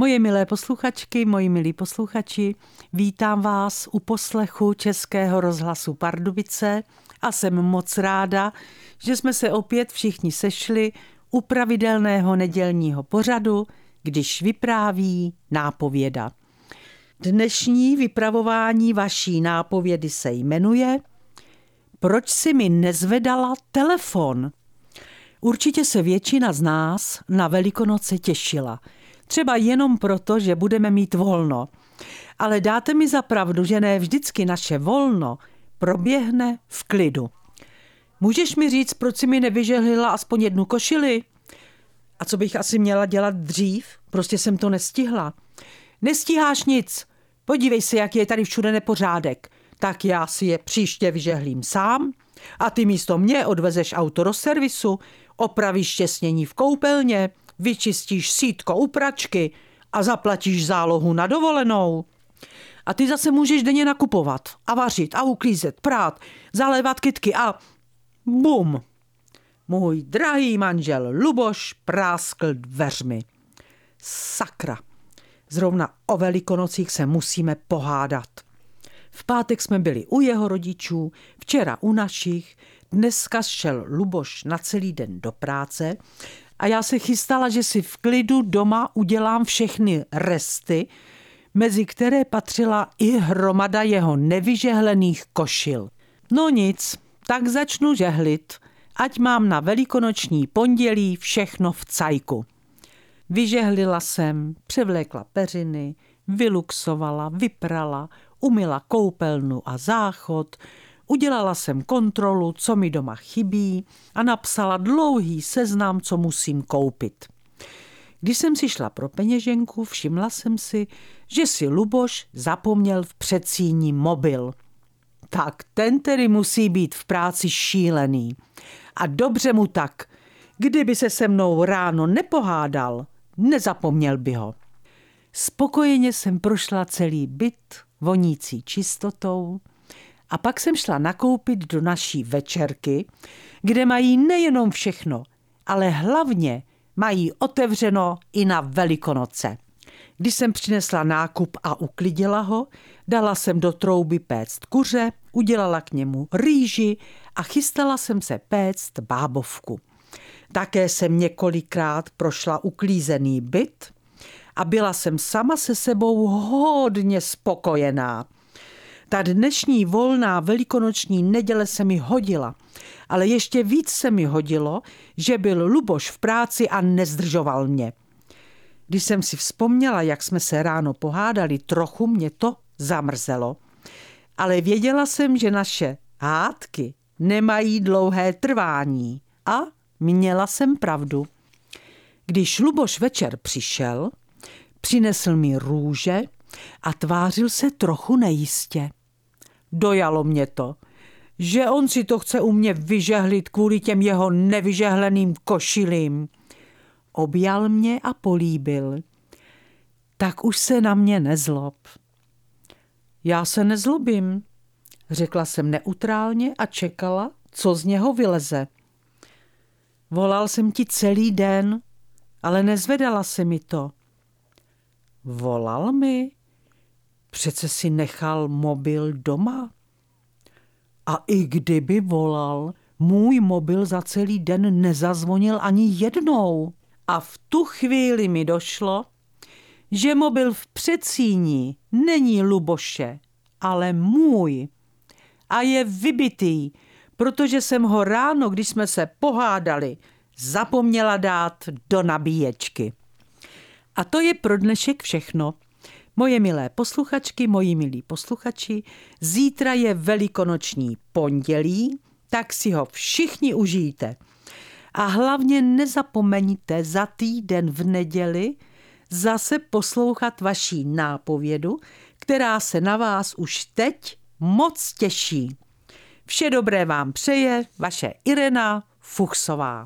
Moje milé posluchačky, moji milí posluchači, vítám vás u poslechu Českého rozhlasu Pardubice a jsem moc ráda, že jsme se opět všichni sešli u pravidelného nedělního pořadu, když vypráví nápověda. Dnešní vypravování vaší nápovědy se jmenuje Proč si mi nezvedala telefon? Určitě se většina z nás na Velikonoce těšila – Třeba jenom proto, že budeme mít volno. Ale dáte mi za pravdu, že ne vždycky naše volno proběhne v klidu. Můžeš mi říct, proč si mi nevyžehlila aspoň jednu košili? A co bych asi měla dělat dřív? Prostě jsem to nestihla. Nestíháš nic. Podívej se, jak je tady všude nepořádek. Tak já si je příště vyžehlím sám a ty místo mě odvezeš auto do servisu, opravíš štěsnění v koupelně, vyčistíš sítko u pračky a zaplatíš zálohu na dovolenou. A ty zase můžeš denně nakupovat a vařit a uklízet, prát, zalévat kytky a bum. Můj drahý manžel Luboš práskl dveřmi. Sakra, zrovna o velikonocích se musíme pohádat. V pátek jsme byli u jeho rodičů, včera u našich, dneska šel Luboš na celý den do práce a já se chystala, že si v klidu doma udělám všechny resty, mezi které patřila i hromada jeho nevyžehlených košil. No nic, tak začnu žehlit, ať mám na velikonoční pondělí všechno v cajku. Vyžehlila jsem, převlékla peřiny, vyluxovala, vyprala, umila koupelnu a záchod, Udělala jsem kontrolu, co mi doma chybí a napsala dlouhý seznam, co musím koupit. Když jsem si šla pro peněženku, všimla jsem si, že si Luboš zapomněl v předsíní mobil. Tak ten tedy musí být v práci šílený. A dobře mu tak. Kdyby se se mnou ráno nepohádal, nezapomněl by ho. Spokojeně jsem prošla celý byt, vonící čistotou, a pak jsem šla nakoupit do naší večerky, kde mají nejenom všechno, ale hlavně mají otevřeno i na Velikonoce. Když jsem přinesla nákup a uklidila ho, dala jsem do trouby péct kuře, udělala k němu rýži a chystala jsem se péct bábovku. Také jsem několikrát prošla uklízený byt a byla jsem sama se sebou hodně spokojená. Ta dnešní volná velikonoční neděle se mi hodila, ale ještě víc se mi hodilo, že byl Luboš v práci a nezdržoval mě. Když jsem si vzpomněla, jak jsme se ráno pohádali, trochu mě to zamrzelo. Ale věděla jsem, že naše hádky nemají dlouhé trvání a měla jsem pravdu. Když Luboš večer přišel, přinesl mi růže a tvářil se trochu nejistě. Dojalo mě to, že on si to chce u mě vyžehlit kvůli těm jeho nevyžehleným košilím. Objal mě a políbil. Tak už se na mě nezlob. Já se nezlobím, řekla jsem neutrálně a čekala, co z něho vyleze. Volal jsem ti celý den, ale nezvedala se mi to. Volal mi? Přece si nechal mobil doma. A i kdyby volal, můj mobil za celý den nezazvonil ani jednou. A v tu chvíli mi došlo, že mobil v předsíní není Luboše, ale můj. A je vybitý, protože jsem ho ráno, když jsme se pohádali, zapomněla dát do nabíječky. A to je pro dnešek všechno. Moje milé posluchačky, moji milí posluchači, zítra je velikonoční pondělí, tak si ho všichni užijte. A hlavně nezapomeňte za týden v neděli zase poslouchat vaší nápovědu, která se na vás už teď moc těší. Vše dobré vám přeje vaše Irena Fuchsová.